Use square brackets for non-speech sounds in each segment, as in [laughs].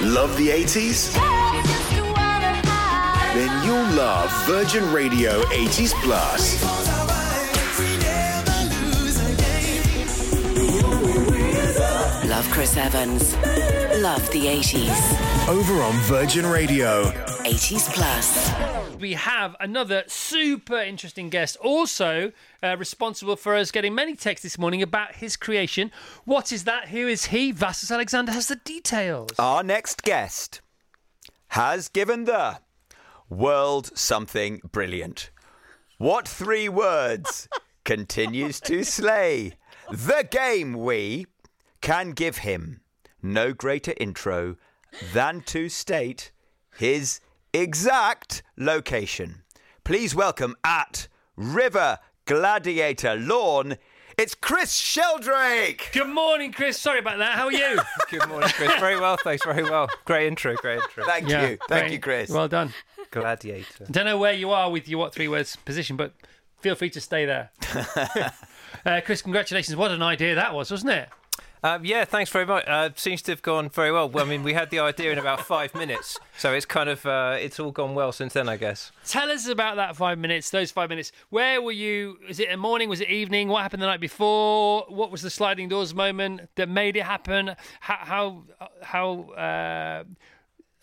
Love the 80s? Then you'll love Virgin Radio 80s Plus. Love Chris Evans. Love the 80s. Over on Virgin Radio. 80s Plus. We have another super interesting guest, also uh, responsible for us getting many texts this morning about his creation. What is that? Who is he? Vassos Alexander has the details. Our next guest has given the world something brilliant. What three words [laughs] continues to slay? The game we can give him no greater intro than to state his exact location. Please welcome at River Gladiator Lawn. It's Chris Sheldrick. Good morning, Chris. Sorry about that. How are you? [laughs] Good morning, Chris. Very well, thanks. Very well. Great intro. Great intro. Thank Yeah, you. Thank great. you, Chris. Well done. Gladiator. Don't know where you are with your what three words position, but feel free to stay there. [laughs] [laughs] uh, Chris, congratulations. What an idea that was, wasn't it? Um, yeah, thanks very much. Uh, seems to have gone very well. I mean, we had the idea in about five minutes, so it's kind of uh, it's all gone well since then, I guess. Tell us about that five minutes, those five minutes. Where were you? Was it a morning? Was it evening? What happened the night before? What was the sliding doors moment that made it happen? How how how uh,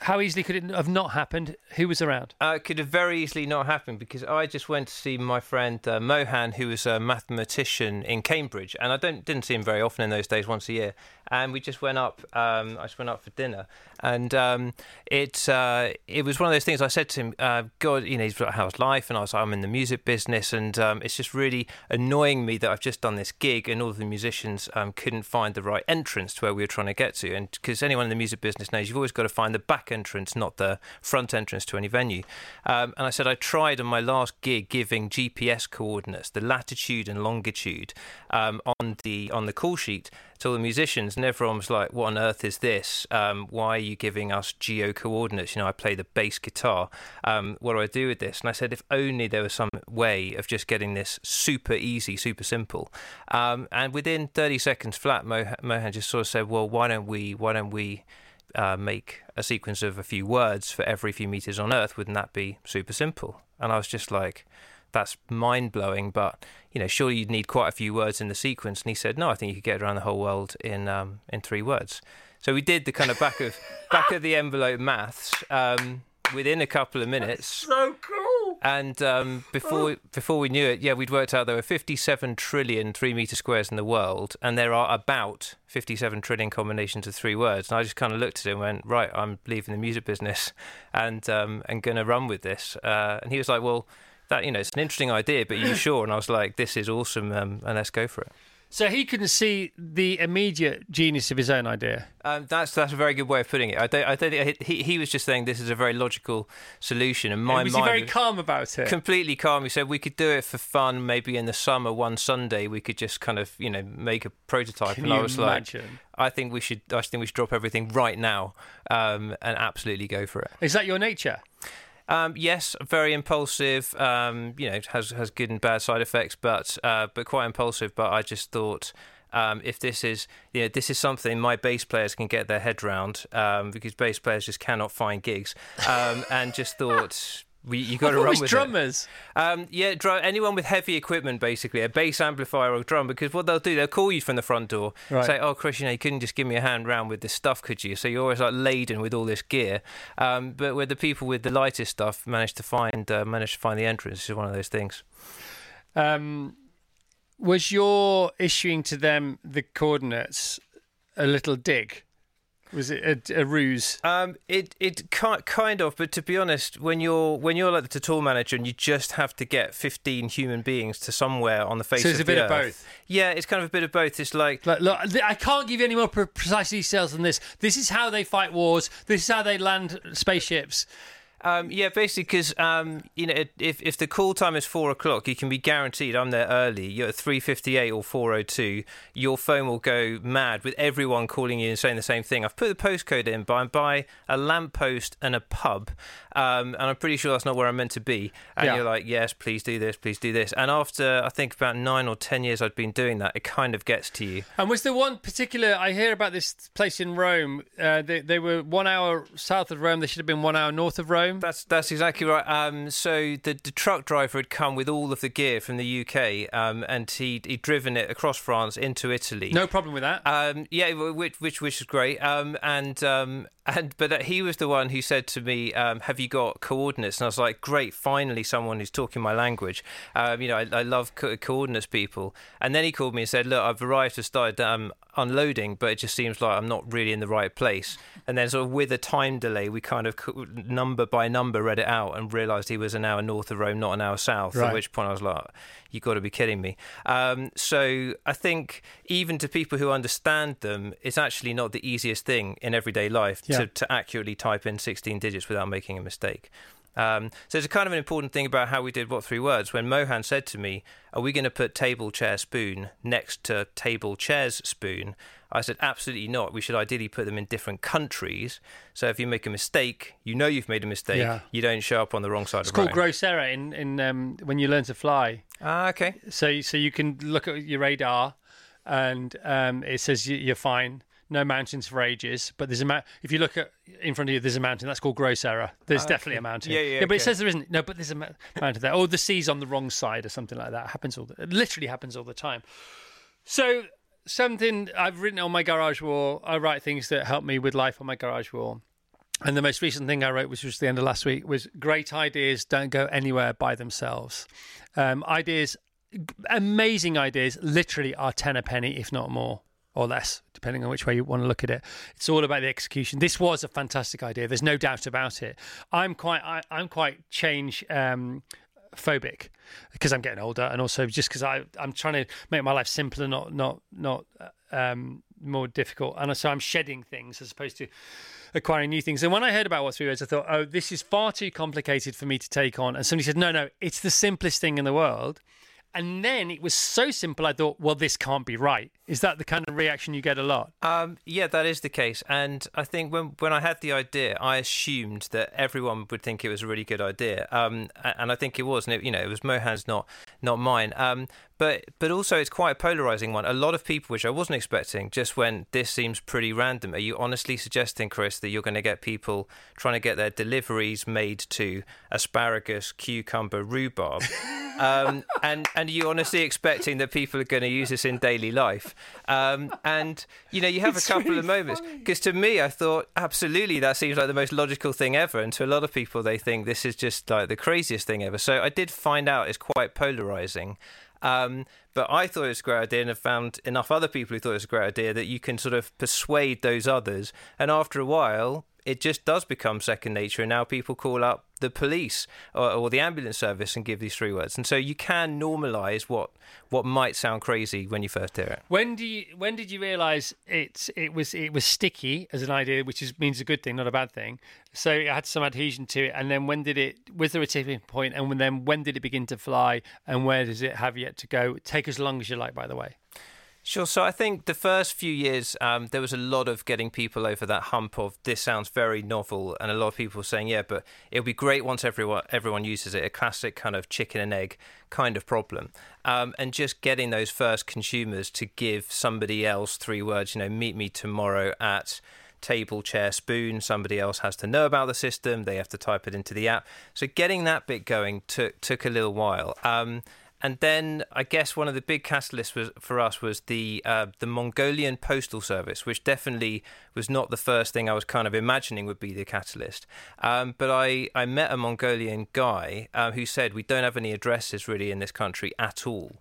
how easily could it have not happened? Who was around? Uh, it could have very easily not happened because I just went to see my friend uh, Mohan, who was a mathematician in Cambridge, and I don't didn't see him very often in those days, once a year. And we just went up. Um, I just went up for dinner, and um, it uh, it was one of those things. I said to him, uh, "God, you know, he's like, how's life?" And I was like, "I'm in the music business, and um, it's just really annoying me that I've just done this gig, and all the musicians um, couldn't find the right entrance to where we were trying to get to. And because anyone in the music business knows, you've always got to find the back entrance, not the front entrance to any venue. Um, and I said I tried on my last gig giving GPS coordinates, the latitude and longitude, um, on the on the call sheet to all the musicians, and everyone was like, "What on earth is this? Um, why are you giving us geo coordinates? You know, I play the bass guitar. Um, what do I do with this?" And I said, "If only there was some way of just getting this super easy, super simple." Um, and within 30 seconds flat, Mo- Mohan just sort of said, "Well, why don't we? Why don't we?" uh, make a sequence of a few words for every few meters on Earth, wouldn't that be super simple? And I was just like, that's mind blowing, but you know, surely you'd need quite a few words in the sequence. And he said, no, I think you could get around the whole world in um, in three words. So we did the kind of back of [laughs] back of the envelope maths um, within a couple of minutes. So cool. And um, before before we knew it, yeah, we'd worked out there were 57 trillion three meter squares in the world, and there are about 57 trillion combinations of three words. And I just kind of looked at him and went, right, I'm leaving the music business, [laughs] and um, and going to run with this. Uh, and he was like, well, that you know, it's an interesting idea, but you [laughs] sure? And I was like, this is awesome, um, and let's go for it. So he couldn't see the immediate genius of his own idea. Um, that's that's a very good way of putting it. I don't, I don't think he he was just saying this is a very logical solution, and my was he very was- calm about it? completely calm. He said we could do it for fun. Maybe in the summer, one Sunday, we could just kind of you know make a prototype. Can and you I was imagine? like, I think we should. I think we should drop everything right now um, and absolutely go for it. Is that your nature? Um, yes, very impulsive. Um, you know, has has good and bad side effects, but uh, but quite impulsive. But I just thought. Um, if this is, you know, this is something my bass players can get their head round, um, because bass players just cannot find gigs, um, and just thought we, you got to run with drummers. it. Um, yeah, anyone with heavy equipment, basically a bass amplifier or drum, because what they'll do, they'll call you from the front door, Right. say, "Oh, Chris, you know, you couldn't just give me a hand round with this stuff, could you?" So you're always like laden with all this gear. Um, but where the people with the lightest stuff manage to find uh, manage to find the entrance is one of those things. Um, was your issuing to them the coordinates a little dig? Was it a, a ruse? Um, it it ki- kind of, but to be honest, when you're when you're like the tour manager and you just have to get 15 human beings to somewhere on the face So of it's a the bit of earth- both. Yeah, it's kind of a bit of both. It's like Like, look, I can't give you any more precise details than this. This is how they fight wars. This is how they land spaceships. Um, yeah, basically, because um, you know, if if the call time is four o'clock, you can be guaranteed I'm there early. You're at three fifty eight or four o two. Your phone will go mad with everyone calling you and saying the same thing. I've put the postcode in, but I'm by a lamppost and a pub, um, and I'm pretty sure that's not where I'm meant to be. And Yeah. you're like, yes, please do this, please do this. And after I think about nine or ten years I'd been doing that, it kind of gets to you. And was there one particular? I hear about this place in Rome. Uh, they, they were one hour south of Rome. They should have been one hour north of Rome. That's that's exactly right. Um, so the, the truck driver had come with all of the gear from the UK, um, and he'd, he'd driven it across France into Italy. No problem with that. Um, yeah, which which which is great. Um, and um, and but uh, he was the one who said to me, um, "Have you got coordinates?" And I was like, "Great, finally someone who's talking my language." Um, you know, I, I love co- coordinates people. And then he called me and said, "Look, I've arrived to start um, unloading, but it just seems like I'm not really in the right place." And then sort of with a time delay, we kind of co- number by number read it out and realised he was an hour north of Rome, not an hour south. Right. At which point I was like, "You've got to be kidding me!" Um, so I think even to people who understand them, it's actually not the easiest thing in everyday life Yeah. to, to accurately type in 16 digits without making a mistake. Um, so it's a kind of an important thing about how we did what three words. When Mohan said to me, "Are we going to put table chair spoon next to table chairs spoon?" I said, "Absolutely not. We should ideally put them in different countries. So if you make a mistake, you know you've made a mistake. Yeah. You don't show up on the wrong side of the road. it's of called Rome." gross error in in um, when you learn to fly. Ah, okay. So so you can look at your radar, and um, it says you're fine. No mountains for ages, but there's a mount. If you look at in front of you, there's a mountain. That's called gross error. There's definitely a mountain. Ah, Yeah, yeah, But it says there isn't. No, but there's a ma- mountain there. Or the sea's on the wrong side, or something like that. It happens all. The, it literally happens all the time. So something I've written on my garage wall. I write things that help me with life on my garage wall. And the most recent thing I wrote, which was the end of last week, was great ideas don't go anywhere by themselves. Um, ideas, amazing ideas, literally are ten a penny, if not more or less, depending on which way you want to look at it. It's all about the execution. This was a fantastic idea. There's no doubt about it. I'm quite, I, I'm quite change. Um, phobic because I'm getting older and also just because I I'm trying to make my life simpler not not not uh, um more difficult and so I'm shedding things as opposed to acquiring new things and when I heard about what three words I thought oh this is far too complicated for me to take on and somebody said no no it's the simplest thing in the world and then it was so simple I thought well this can't be right is that the kind of reaction you get a lot Um, yeah, that is the case, and I think when when I had the idea, I assumed that everyone would think it was a really good idea, um, and I think it was, and it, you know, it was Mohan's, not not mine. Um, but but also it's quite a polarizing one. A lot of people, which I wasn't expecting, just went, "This seems pretty random." Are you honestly suggesting, Chris, that you're going to get people trying to get their deliveries made to asparagus, cucumber, rhubarb? [laughs] um, and and are you honestly expecting that people are going to use this in daily life? Um, and you know, you have a couple of moments because to me, I thought absolutely that seems like the most logical thing ever, and to a lot of people, they think this is just like the craziest thing ever. So I did find out it's quite polarizing. Um, but I thought it was a great idea, and have found enough other people who thought it was a great idea that you can sort of persuade those others. And after a while, it just does become second nature, and now people call up the police or, or the ambulance service and give these three words. And so you can normalize what what might sound crazy when you first hear it. When do you when did you realise it's it was it was sticky as an idea, which is means a good thing, not a bad thing. So it had some adhesion to it, and then when did it? Was there a tipping point? And then when did it begin to fly? And where does it have yet to go? Take as long as you like, by the way. Sure. So I think the first few years, um, there was a lot of getting people over that hump of this sounds very novel, and a lot of people saying, "Yeah, but it'll be great once everyone everyone uses it." A classic kind of chicken and egg kind of problem, um, and just getting those first consumers to give somebody else three words. You know, meet me tomorrow at table, chair, spoon. Somebody else has to know about the system. They have to type it into the app. So getting that bit going took took a little while. Um, and then I guess one of the big catalysts was for us was the uh, the Mongolian postal service, which definitely was not the first thing I was kind of imagining would be the catalyst. Um, but I, I met a Mongolian guy uh, who said we don't have any addresses really in this country at all.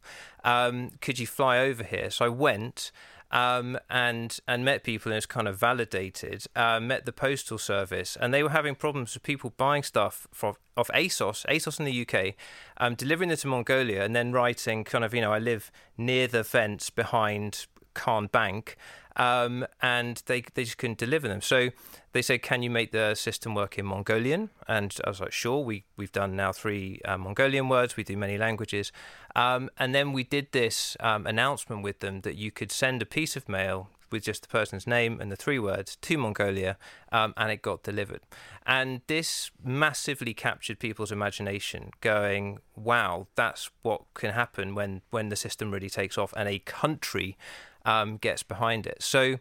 Um, could you fly over here? So I went. Um, and and met people and it's kind of validated. Uh, met the postal service, and they were having problems with people buying stuff from of ASOS, ASOS in the UK, um, delivering it to Mongolia, and then writing kind of you know I live near the fence behind Khan Bank. Um, and they they just couldn't deliver them. So they said, "Can you make the system work in Mongolian?" And I was like, "Sure." We we've done now three uh, Mongolian words. We do many languages, um, and then we did this um, announcement with them that you could send a piece of mail with just the person's name and the three words to Mongolia, um, and it got delivered. And this massively captured people's imagination, going, "Wow, that's what can happen when when the system really takes off and a country." Um, gets behind it. So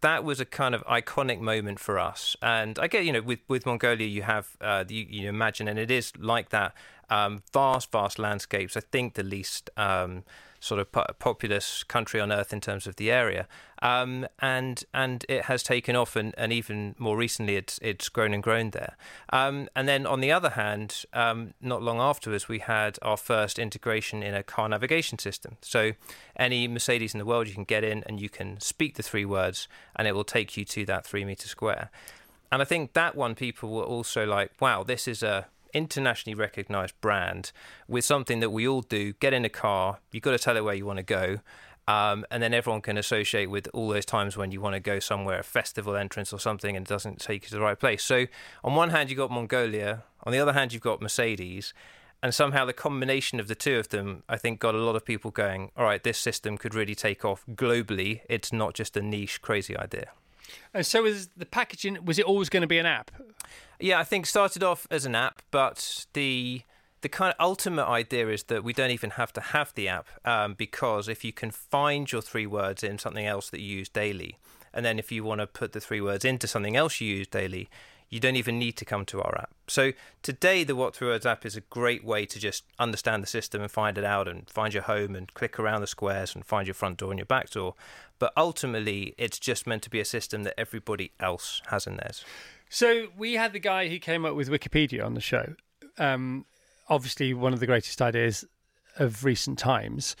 that was a kind of iconic moment for us. And I get, you know, with, with Mongolia, you have, uh, you, you imagine, and it is like that um, vast, vast landscapes. I think the least um, sort of populous country on earth in terms of the area. Um, and and it has taken off, and, and even more recently, it's it's grown and grown there. Um, and then on the other hand, um, not long afterwards, we had our first integration in a car navigation system. So any Mercedes in the world, you can get in and you can speak the three words, and it will take you to that three meter square. And I think that one people were also like, wow, this is a internationally recognized brand with something that we all do get in a car you've got to tell it where you want to go um, and then everyone can associate with all those times when you want to go somewhere, a festival entrance or something, and it doesn't take you to the right place. So, on one hand, you've got Mongolia, on the other hand, you've got Mercedes, and somehow the combination of the two of them, I think, got a lot of people going, all right, this system could really take off globally. It's not just a niche, crazy idea. And so, was the packaging? Was it always going to be an app? Yeah, I think started off as an app, but the the kind of ultimate idea is that we don't even have to have the app um, because if you can find your three words in something else that you use daily, and then if you want to put the three words into something else you use daily, you don't even need to come to our app. So today, the What Three Words app is a great way to just understand the system and find it out and find your home and click around the squares and find your front door and your back door. But ultimately, it's just meant to be a system that everybody else has in theirs. So we had the guy who came up with Wikipedia on the show. Um, obviously, one of the greatest ideas of recent times.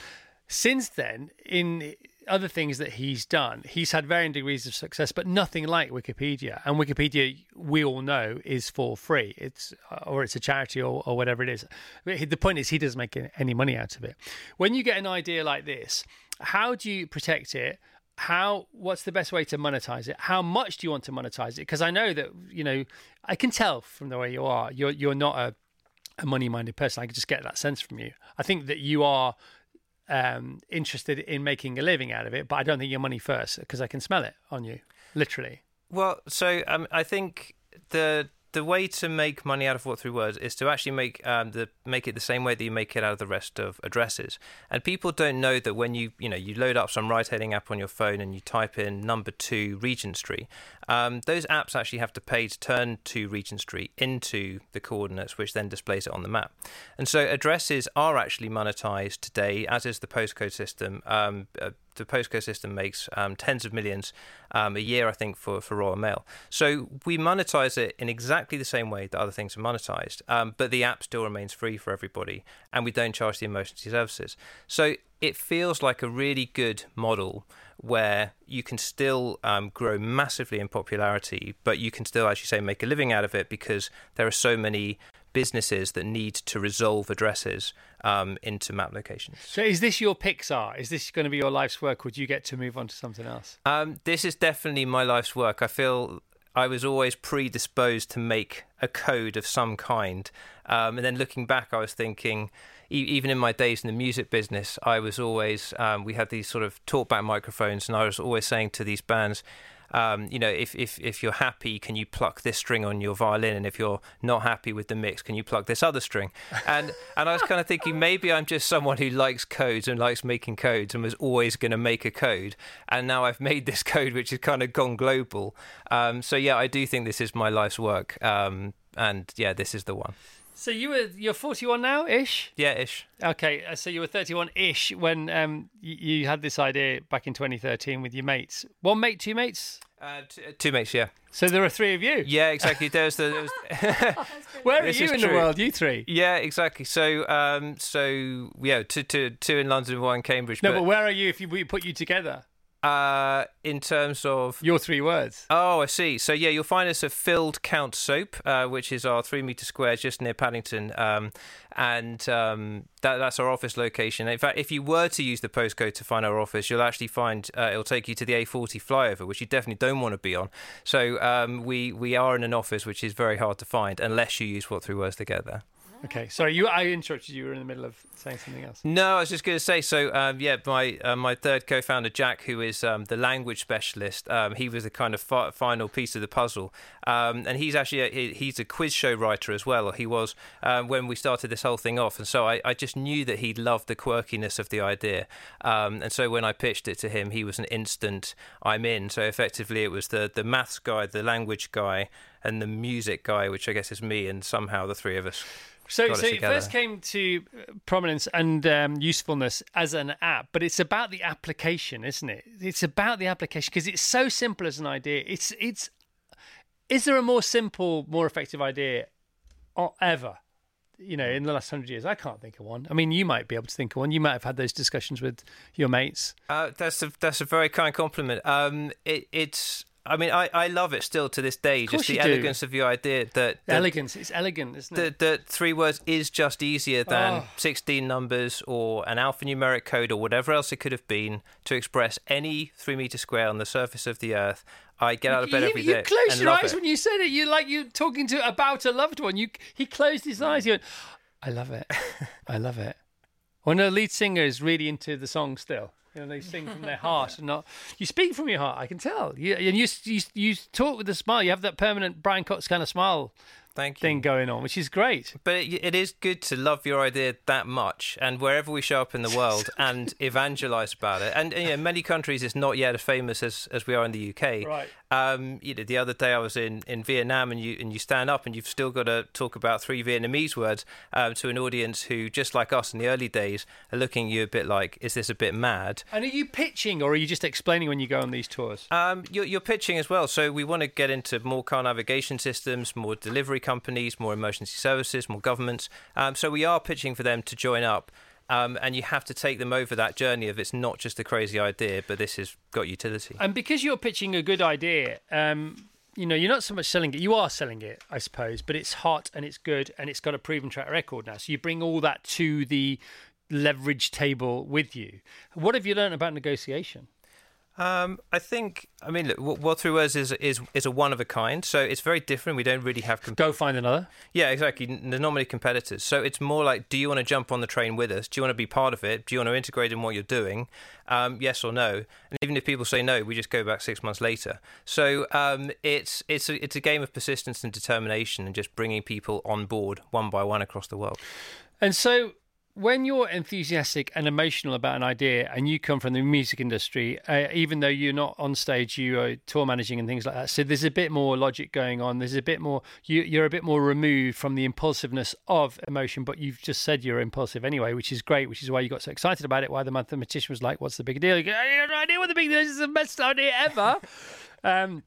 Since then, in other things that he's done, he's had varying degrees of success, but nothing like Wikipedia. And Wikipedia, we all know, is for free. It's or it's a charity or, or whatever it is. The point is, he doesn't make any money out of it. When you get an idea like this, how do you protect it? How what's the best way to monetize it? How much do you want to monetize it? Because i know that you know i can tell from the way you are you're you're not a, a money minded person. I can just get that sense from you. I think that you are um, interested in making a living out of it but i don't think you're money first because i can smell it on you literally. Well so um, i think the the way to make money out of what three words is to actually make um, the make it the same way that you make it out of the rest of addresses. And people don't know that when you you know you load up some ride-hailing app on your phone and you type in number two Regent Street, um, those apps actually have to pay to turn to Regent Street into the coordinates, which then displays it on the map. And so addresses are actually monetized today, as is the postcode system. Um, uh, the postcode system makes um, tens of millions um, a year, I think, for, for Royal Mail. So we monetize it in exactly the same way that other things are monetized, um, but the app still remains free for everybody, and we don't charge the emergency services. So it feels like a really good model where you can still um, grow massively in popularity, but you can still, as you say, make a living out of it because there are so many businesses that need to resolve addresses um, into map locations. So, is this your Pixar? Is this going to be your life's work, or do you get to move on to something else? Um, this is definitely my life's work. I feel I was always predisposed to make a code of some kind, um, and then looking back, I was thinking. even in my days in the music business, I was always um, we had these sort of talkback microphones, and I was always saying to these bands, um, you know, if, if, if you're happy, can you pluck this string on your violin? And if you're not happy with the mix, can you pluck this other string? And [laughs] and I was kind of thinking maybe I'm just someone who likes codes and likes making codes and was always going to make a code. And now I've made this [laughs] code, which has kind of gone global. Um, so yeah, I do think this is my life's work. Um, and yeah, this is the one. So you were you're 41 now, ish. Yeah, ish. Okay, uh, so you were 31 ish when um you, you, had this idea back in 2013 with your mates. One mate, two mates. Uh, t- uh, two mates, yeah. So there are three of you. Yeah, exactly. There's the. There was... [laughs] [laughs] Where are you in true. the world? You three. Yeah, exactly. So, um, so yeah, two, two, two in London, one in Cambridge. No, but, but where are you if you, we put you together? Uh, in terms of Your three words. Oh, I see. So yeah, you'll find us at Filled Count Soap, uh, which is our three meter square just near Paddington, um, and um, that, that's our office location. In fact, if you were to use the postcode to find our office, you'll actually find uh, it'll take you to the A40 flyover, which you definitely don't want to be on. So um, we we are in an office which is very hard to find unless you use what three words to get there. Okay, sorry, you. I interrupted you. You were in the middle of saying something else. No, I was just going to say. So, um, yeah, my uh, my third co-founder Jack, who is um, the language specialist, um, he was the kind of fi- final piece of the puzzle, um, and he's actually a, he- he's a quiz show writer as well. He was um, when we started this whole thing off, and so I, I just knew that he loved the quirkiness of the idea, um, and so when I pitched it to him, he was an instant I'm in. So effectively, it was the the maths guy, the language guy, and the music guy, which I guess is me, and somehow the three of us. So, so it first came to uh, prominence and um, usefulness as an app, but it's about the application, isn't it? It's about the application because it's so simple as an idea. It's it's. Is there a more simple, more effective idea ever? You know, in the last hundred years, I can't think of one. I mean, you might be able to think of one. You might have had those discussions with your mates. Uh, that's a that's a very kind compliment. Um, it, it's. I mean, I, I love it still to this day. Just the you do. elegance of your idea that that, Elegance. It's elegant, isn't it? that, that three words is just easier than Oh. sixteen numbers or an alphanumeric code or whatever else it could have been to express any three meter square on the surface of the earth. I get out of bed you, every you closed your eyes it. when you said it. You like you talking to about a loved one. You he closed his mm. eyes. He went, "I love it. I love it." [laughs] One of the lead singers really into the song still, you know, they sing from their heart and not. You speak from your heart. I can tell. You, and you you you talk with a smile. You have that permanent Brian Cox kind of smile Thank you. thing going on, which is great. But it, it is good to love your idea that much, and wherever we show up in the world, [laughs] and evangelize about it. And you know, many countries it's not yet as famous as, as we are in the UK. Right. Um, you know, the other day I was in, in Vietnam, and you and you stand up, and you've still got to talk about three Vietnamese words um, to an audience who, just like us in the early days, are looking at you a bit like, "Is this a bit mad?" And are you pitching or are you just explaining when you go on these tours? Um, you're, you're pitching as well, so we want to get into more car navigation systems, more delivery companies, more emergency services, more governments. Um, so we are pitching for them to join up, um, and you have to take them over that journey of it's not just a crazy idea, but this has got utility. And because you're pitching a good idea, um, you know, you're not so much selling it. You are selling it, I suppose, but it's hot and it's good and it's got a proven track record now. So you bring all that to the leverage table with you. What have you learned about negotiation? Um, I think, I mean, look, what, what three words is is is a one of a kind, so it's very different. We don't really have comp- Go find another. Yeah, exactly. There's not many competitors. So it's more like, do you want to jump on the train with us? Do you want to be part of it? Do you want to integrate in what you're doing? Um, yes or no? And even if people say no, we just go back six months later. So um, it's it's a, it's a game of persistence and determination, and just bringing people on board one by one across the world. And so when you're enthusiastic and emotional about an idea and you come from the music industry, uh, even though you're not on stage, you are tour managing and things like that. So there's a bit more logic going on. There's a bit more, you, you're a bit more removed from the impulsiveness of emotion, but you've just said you're impulsive anyway, which is great, which is why you got so excited about it. Why the mathematician was like, what's the big deal? You go, I have no idea what the big deal is. It's the best idea ever. [laughs] um,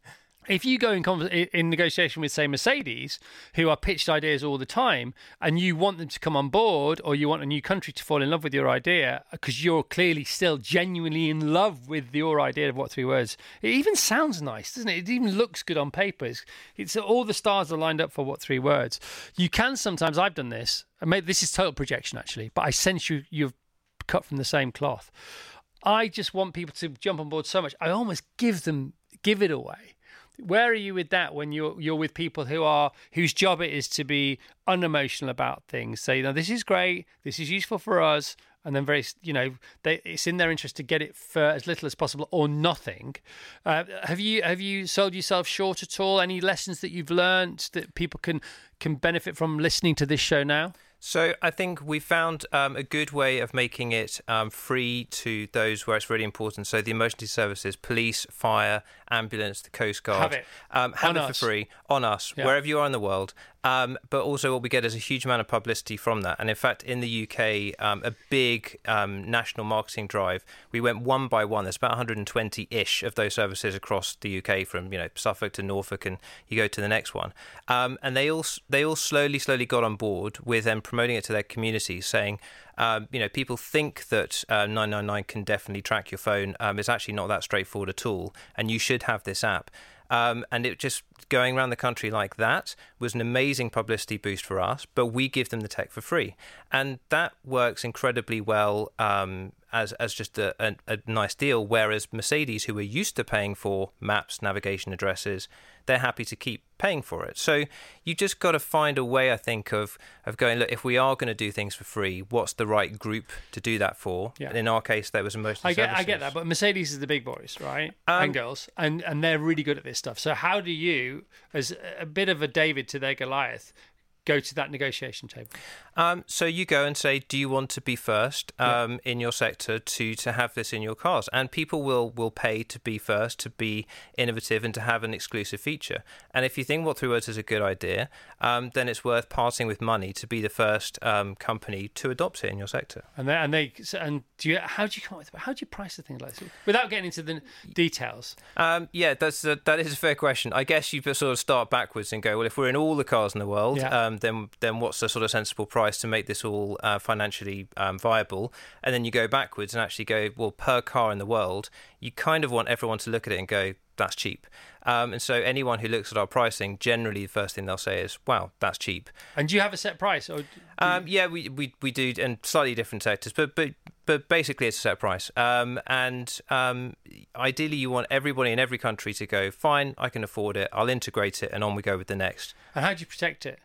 if you go in, conver- in negotiation with, say, Mercedes, who are pitched ideas all the time, and you want them to come on board, or you want a new country to fall in love with your idea, because you're clearly still genuinely in love with your idea of what three words, it even sounds nice, doesn't it? It even looks good on paper. It's, all the stars are lined up for what three words. You can sometimes. I've done this. I made, this is total projection actually, but I sense you you've cut from the same cloth. I just want people to jump on board so much. I almost give them give it away. Where are you with that when you're you're with people who are whose job it is to be unemotional about things? Say, you know, this is great, this is useful for us, and then very, you know, they, it's in their interest to get it for as little as possible or nothing. Uh, have you have you sold yourself short at all? Any lessons that you've learned that people can can benefit from listening to this show now? So I think we found um, a good way of making it um, free to those where it's really important. So the emergency services, police, fire, ambulance, the coast guard, Have it. um, have On it us. for free on us Yeah. wherever you are in the world. Um, but also, what we get is a huge amount of publicity from that. And in fact, in the UK, um, a big um, national marketing drive, we went one by one. There's about 120 ish of those services across the UK, from you know Suffolk to Norfolk, and you go to the next one. Um, and they all they all slowly, slowly got on board with them promoting it to their communities, saying. Um, you know, people think that uh, 999 can definitely track your phone. Um, it's actually not that straightforward at all, and you should have this app. Um, and it just going around the country like that was an amazing publicity boost for us. But we give them the tech for free, and that works incredibly well um, as as just a, a, a, nice deal. Whereas Mercedes, who are used to paying for maps, navigation addresses, they're happy to keep paying for it. So you just got to find a way, I think, of of going. Look, if we are going to do things for free, what's the right group to do that for? Yeah. And in our case, there was most. I get, I get that, but Mercedes is the big boys, right, Um, and girls, and and they're really good at this stuff. So how do you, as a bit of a David to their Goliath, go to that negotiation table? Um, so you go and say, do you want to be first um, in your sector to to have this in your cars? And people will will pay to be first, to be innovative, and to have an exclusive feature. And if you think what Three Words is a good idea, um, then it's worth parting with money to be the first um, company to adopt it in your sector. And they and they and do you how do you come up with how do you price the thing like this without getting into the details? Um, yeah, that's a, that is a fair question. I guess you sort of start backwards and go, well, if we're in all the cars in the world, Yeah. Um, then then what's the sort of sensible price to make this all uh, financially um, viable? And then you go backwards and actually go, well, per car in the world, you kind of want everyone to look at it and go, that's cheap. Um, and so anyone who looks at our pricing, generally the first thing they'll say is, wow, that's cheap. And do you have a set price or? Um, yeah, we, we we do in slightly different sectors, but but but basically it's a set price. Um, and um, ideally, you want everybody in every country to go, fine, I can afford it. I'll integrate it, and on we go with the next. And how do you protect it?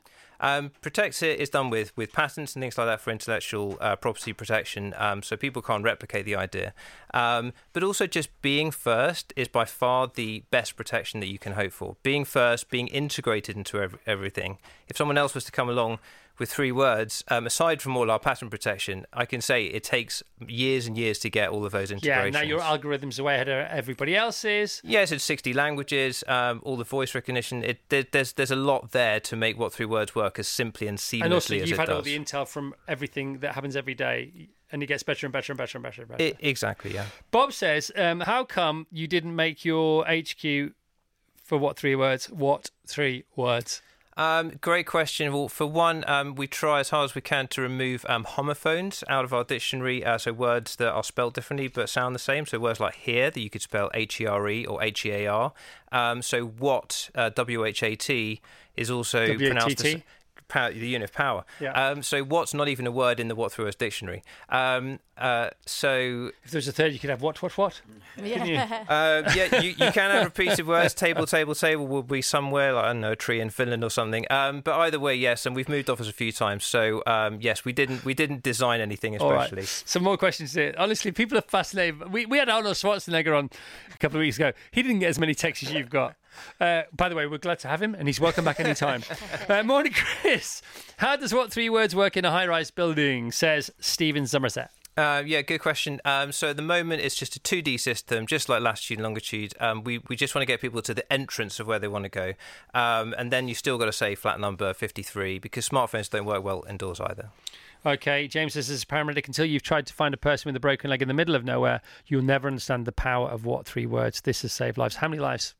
Um, protects it is done with with patents and things like that for intellectual uh, property protection, um, so people can't replicate the idea. Um, but also, just being first is by far the best protection that you can hope for. Being first, being integrated into ev- everything. If someone else was to come along with three words, um, aside from all our patent protection, I can say it takes years and years to get all of those integrations. Yeah, now your algorithms are way ahead of everybody else's. Yes, it's 60 languages, um, all the voice recognition. It, there, there's there's a lot there to make what three words work as simply and seamlessly And also, as you've had all the intel from everything that happens every day, and it gets better and better and better and better and better. I- exactly, yeah. Bob says, um, "How come you didn't make your HQ for what three words? What three words? Um, great question. Well, for one, um, we try as hard as we can to remove um, homophones out of our dictionary, uh, so words that are spelled differently but sound the same. So words like here that you could spell H E R E or H E A R. Um, so what uh, W H A T is also W A T pronounced T? As power, the unit of power. Yeah. Um, so what's not even a word in the what three words dictionary. Um, uh, so If there's a third, you could have what, what, what? Couldn't you? uh, [laughs] yeah, you, you can have repeated words. Table, table, table will be somewhere, like, I don't know, a tree in Finland or something. Um, but either way, yes, and we've moved office a few times. So um, yes, we didn't we didn't design anything All right. especially. Some more questions here. Honestly, people are fascinated. We, we had Arnold Schwarzenegger on a couple of weeks ago. He didn't get as many texts as you've got. Uh, by the way, we're glad to have him, and he's welcome back anytime. [laughs] uh, morning, Chris. How does what three words work in a high-rise building? Says Stephen Somerset. Uh, yeah, good question. Um, so at the moment, it's just a 2D system, just like latitude and longitude. Um, we, we just want to get people to the entrance of where they want to go. Um, and then you still got to say flat number 53 because smartphones don't work well indoors either. Okay, James says, as a paramedic, until you've tried to find a person with a broken leg in the middle of nowhere, you'll never understand the power of what three words. This has saved lives. How many lives?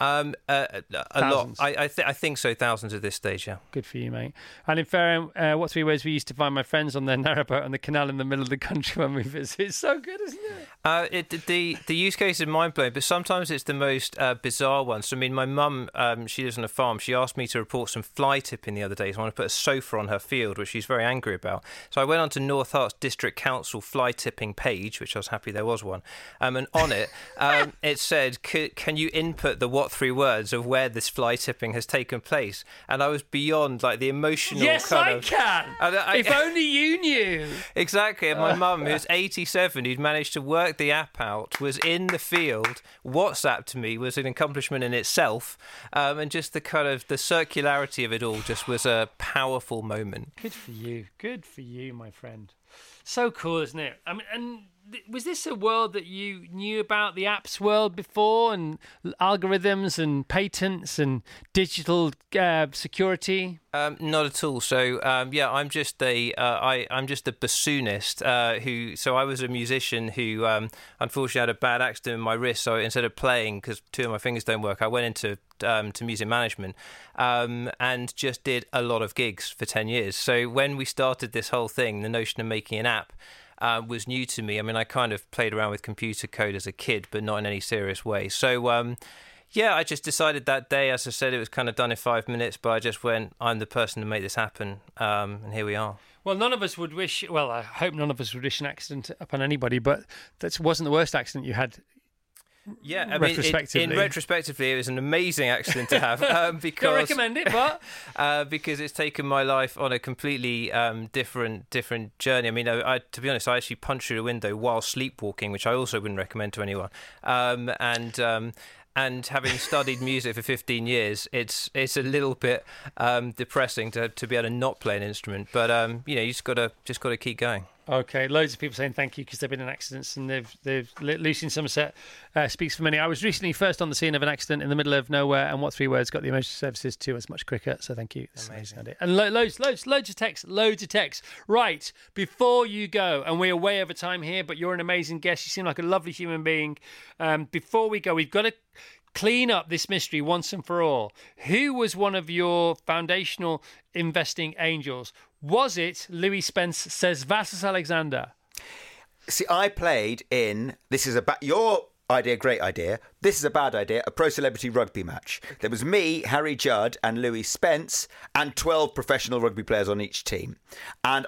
Um, uh, a Thousands. lot. I I, th- I think so. Thousands at this stage. Yeah. Good for you, mate. And in Fairham, uh, what three ways we used to find my friends on their [laughs] narrowboat on the canal in the middle of the country when we visit? It's so good, isn't it? Uh, it, the the use case is mind blowing, but sometimes it's the most uh, bizarre ones. So, I mean, my mum, um, she lives on a farm. She asked me to report some fly tipping the other day. So I want to put a sofa on her field, which she's very angry about. So I went on to North Herts District Council fly tipping page, which I was happy there was one. Um, and on it, um, [laughs] it said, "Can you input the what three words of where this fly tipping has taken place?" And I was beyond like the emotional. yes, kind I of, can. [laughs] And I- if only you knew. Exactly. And my mum, who's [laughs] 87, who'd managed to work the app out, was in the field. WhatsApp to me was an accomplishment in itself. Um, and just the kind of the circularity of it all just was a powerful moment. Good for you. Good for you, my friend. So cool, isn't it? I mean, and th- was this a world that you knew about the apps world before, and algorithms and patents and digital uh, security? Um, not at all. So um, yeah, I'm just a uh, I I'm just a bassoonist uh, who. So I was a musician who um, unfortunately had a bad accident in my wrist. So instead of playing because two of my fingers don't work, I went into um, to music management um, and just did a lot of gigs for ten years. So when we started this whole thing, the notion of making an app. Uh, was new to me. I mean, I kind of played around with computer code as a kid, but not in any serious way. So, um, yeah, I just decided that day, as I said, it was kind of done in five minutes, but I just went, I'm the person to make this happen. Um, and here we are. Well, none of us would wish. Well, I hope none of us would wish an accident upon anybody, but that wasn't the worst accident you had. Yeah, I mean, in, Retrospectively. in retrospectively, it was an amazing accident to have [laughs] um, because Don't recommend it, but [laughs] uh, because it's taken my life on a completely um, different different journey. I mean, I, I, to be honest, I actually punched through a window while sleepwalking, which I also wouldn't recommend to anyone. Um, and um, and having studied music for 15 years, it's it's a little bit um, depressing to to be able to not play an instrument. But um, you know, you just gotta just gotta keep going. Okay, loads of people saying thank you because they've been in accidents and they've they've Lucy in Somerset uh, speaks for many. I was recently first on the scene of an accident in the middle of nowhere, and what three words got the emergency services to us much quicker. So thank you. That's amazing idea. And lo- loads, loads, loads of texts, loads of texts. Right before you go, and we're way over time here, but you're an amazing guest. You seem like a lovely human being. Um, before we go, we've got to clean up this mystery once and for all. Who was one of your foundational investing angels? Was it Louie Spence? Says Vassos Alexander. See, I played in. This is a ba- your idea, great idea. This is a bad idea. A pro celebrity rugby match. There was me, Harry Judd, and Louie Spence, and twelve professional rugby players on each team. And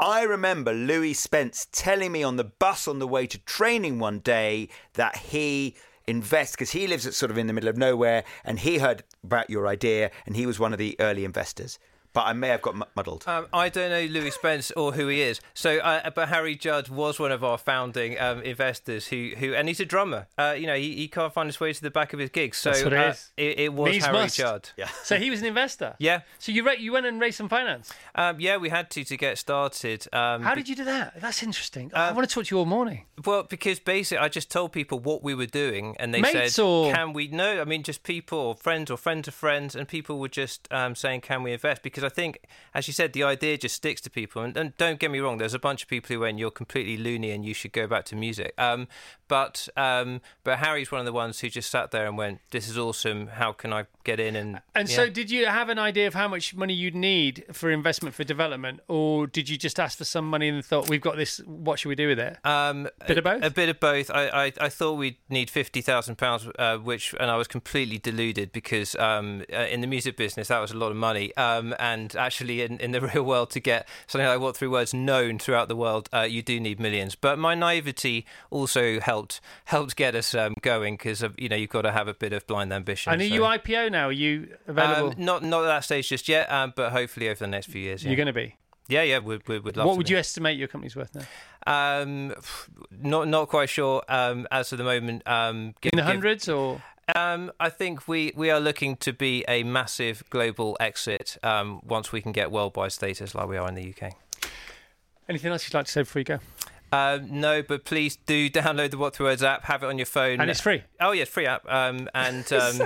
I remember Louie Spence telling me on the bus on the way to training one day that he invest because he lives at sort of in the middle of nowhere, and he heard about your idea, and he was one of the early investors. But I may have got muddled. Um, I don't know Louie Spence or who he is. So, uh, but Harry Judd was one of our founding um, investors who, who, and he's a drummer. Uh, you know, he, he can't find his way to the back of his gigs. So That's what it uh, is. It, it was Means Harry must. Judd. Yeah. [laughs] So he was an investor. Yeah. So you ra- you went and raised some finance. Um, yeah, we had to to get started. Um, How did you do that? That's interesting. I want to talk to you all morning. Well, because basically, I just told people what we were doing, and they Mates said, or- "Can we?" No, I mean just people, or friends, or friends of friends, and people were just um, saying, "Can we invest?" Because I think, as you said, the idea just sticks to people. And, and don't get me wrong, there's a bunch of people who went, "You're completely loony, and you should go back to music." Um, but um, but Harry's one of the ones who just sat there and went, "This is awesome. How can I get in?" And And yeah. so, did you have an idea of how much money you'd need for investment for development, or did you just ask for some money and thought, "We've got this. What should we do with it?" Um, Bit of both? A, bit of both. I, I, I thought we'd need fifty thousand pounds, uh, which, and I was completely deluded because um, uh, in the music business that was a lot of money, um, and actually in, in the [laughs] real world to get something like what three words known throughout the world, uh, you do need millions. But my naivety also helped helped get us um, going because you know you've got to have a bit of blind ambition. and are so- you IPO now? Are you available? Um, not not at that stage just yet, um, but hopefully over the next few years. Yeah, You're going to be. yeah, yeah. We'd, we'd, love. What would be. you estimate your company's worth now? Um, [sighs] not not quite sure. Um, as of the moment, um, give- In the give- hundreds, or Um, I think we, we are looking to be a massive global exit um, once we can get worldwide status like we are in the UK. anything else you'd like to say before you go? Um, no, but please do [laughs] download the What Three Words app, have it on your phone, And it's free. Oh yeah, free app, um, and [laughs] um,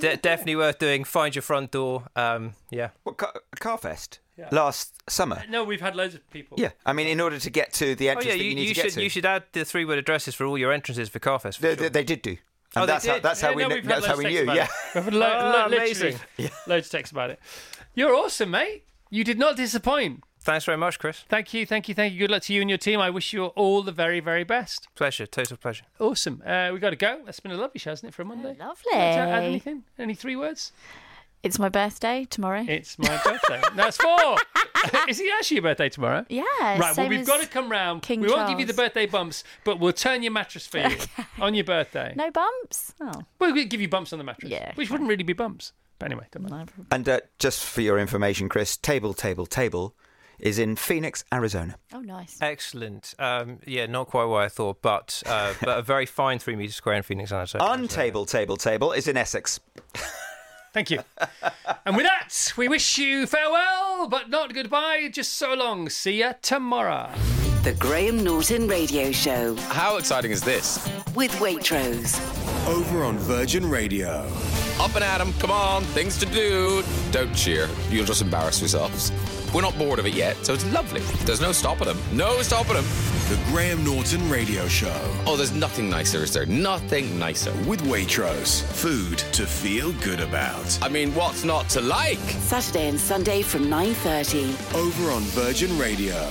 de- definitely worth doing. Find your front door. Um, yeah. What, Car- Carfest last summer. No, we've had loads of people. Yeah, I mean, in order to get to the Oh entrance yeah, that you, you need you to get should to, you should add the three word addresses for all your entrances for Carfest. For They, sure. they, they did do. And Oh, that's how that's how Yeah, we no, kn- that's how we knew. Yeah. We've had lo- [laughs] Ah, lo- literally amazing. loads of texts about it. You're awesome, mate. You did not disappoint. Thanks very much, Chris. Thank you, thank you, thank you. Good luck to you and your team. I wish you all the very, very best. Pleasure, total pleasure. Awesome. Uh, we got to go. That's been a lovely show, hasn't it, for a Monday? Lovely. Want to Add anything? Any three words? It's my birthday tomorrow. It's my birthday. [laughs] That's four. [laughs] Is it actually your birthday tomorrow? yeah. Right, well, we've got to come round. King we won't give you the birthday bumps, but we'll turn your mattress for you [laughs] on your birthday. No bumps. Oh, Well, we'll give you bumps on the mattress, Yeah, which wouldn't really be bumps. But anyway, don't mind. no problem. And uh, just for your information, Chris, Table Table Table is in Phoenix, Arizona. Oh, nice. Excellent. Um, yeah, not quite what I thought, but uh, but a very fine three metre square in Phoenix, Arizona. Untable Table Table is in Essex. Thank you. and with that, we wish you farewell, but not goodbye. Just so long. See ya tomorrow. The Graham Norton Radio Show How exciting is this? with Waitrose. Over on Virgin Radio. Up and at 'em, come on, things to do. Don't cheer, you'll just embarrass yourselves. We're not bored of it yet, so it's lovely. There's no stopping them. No stopping them. The Graham Norton Radio Show. Oh, there's nothing nicer, is there? Nothing nicer. With Waitrose. Food to feel good about. I mean, what's not to like? Saturday and Sunday from 9.30. Over on Virgin Radio.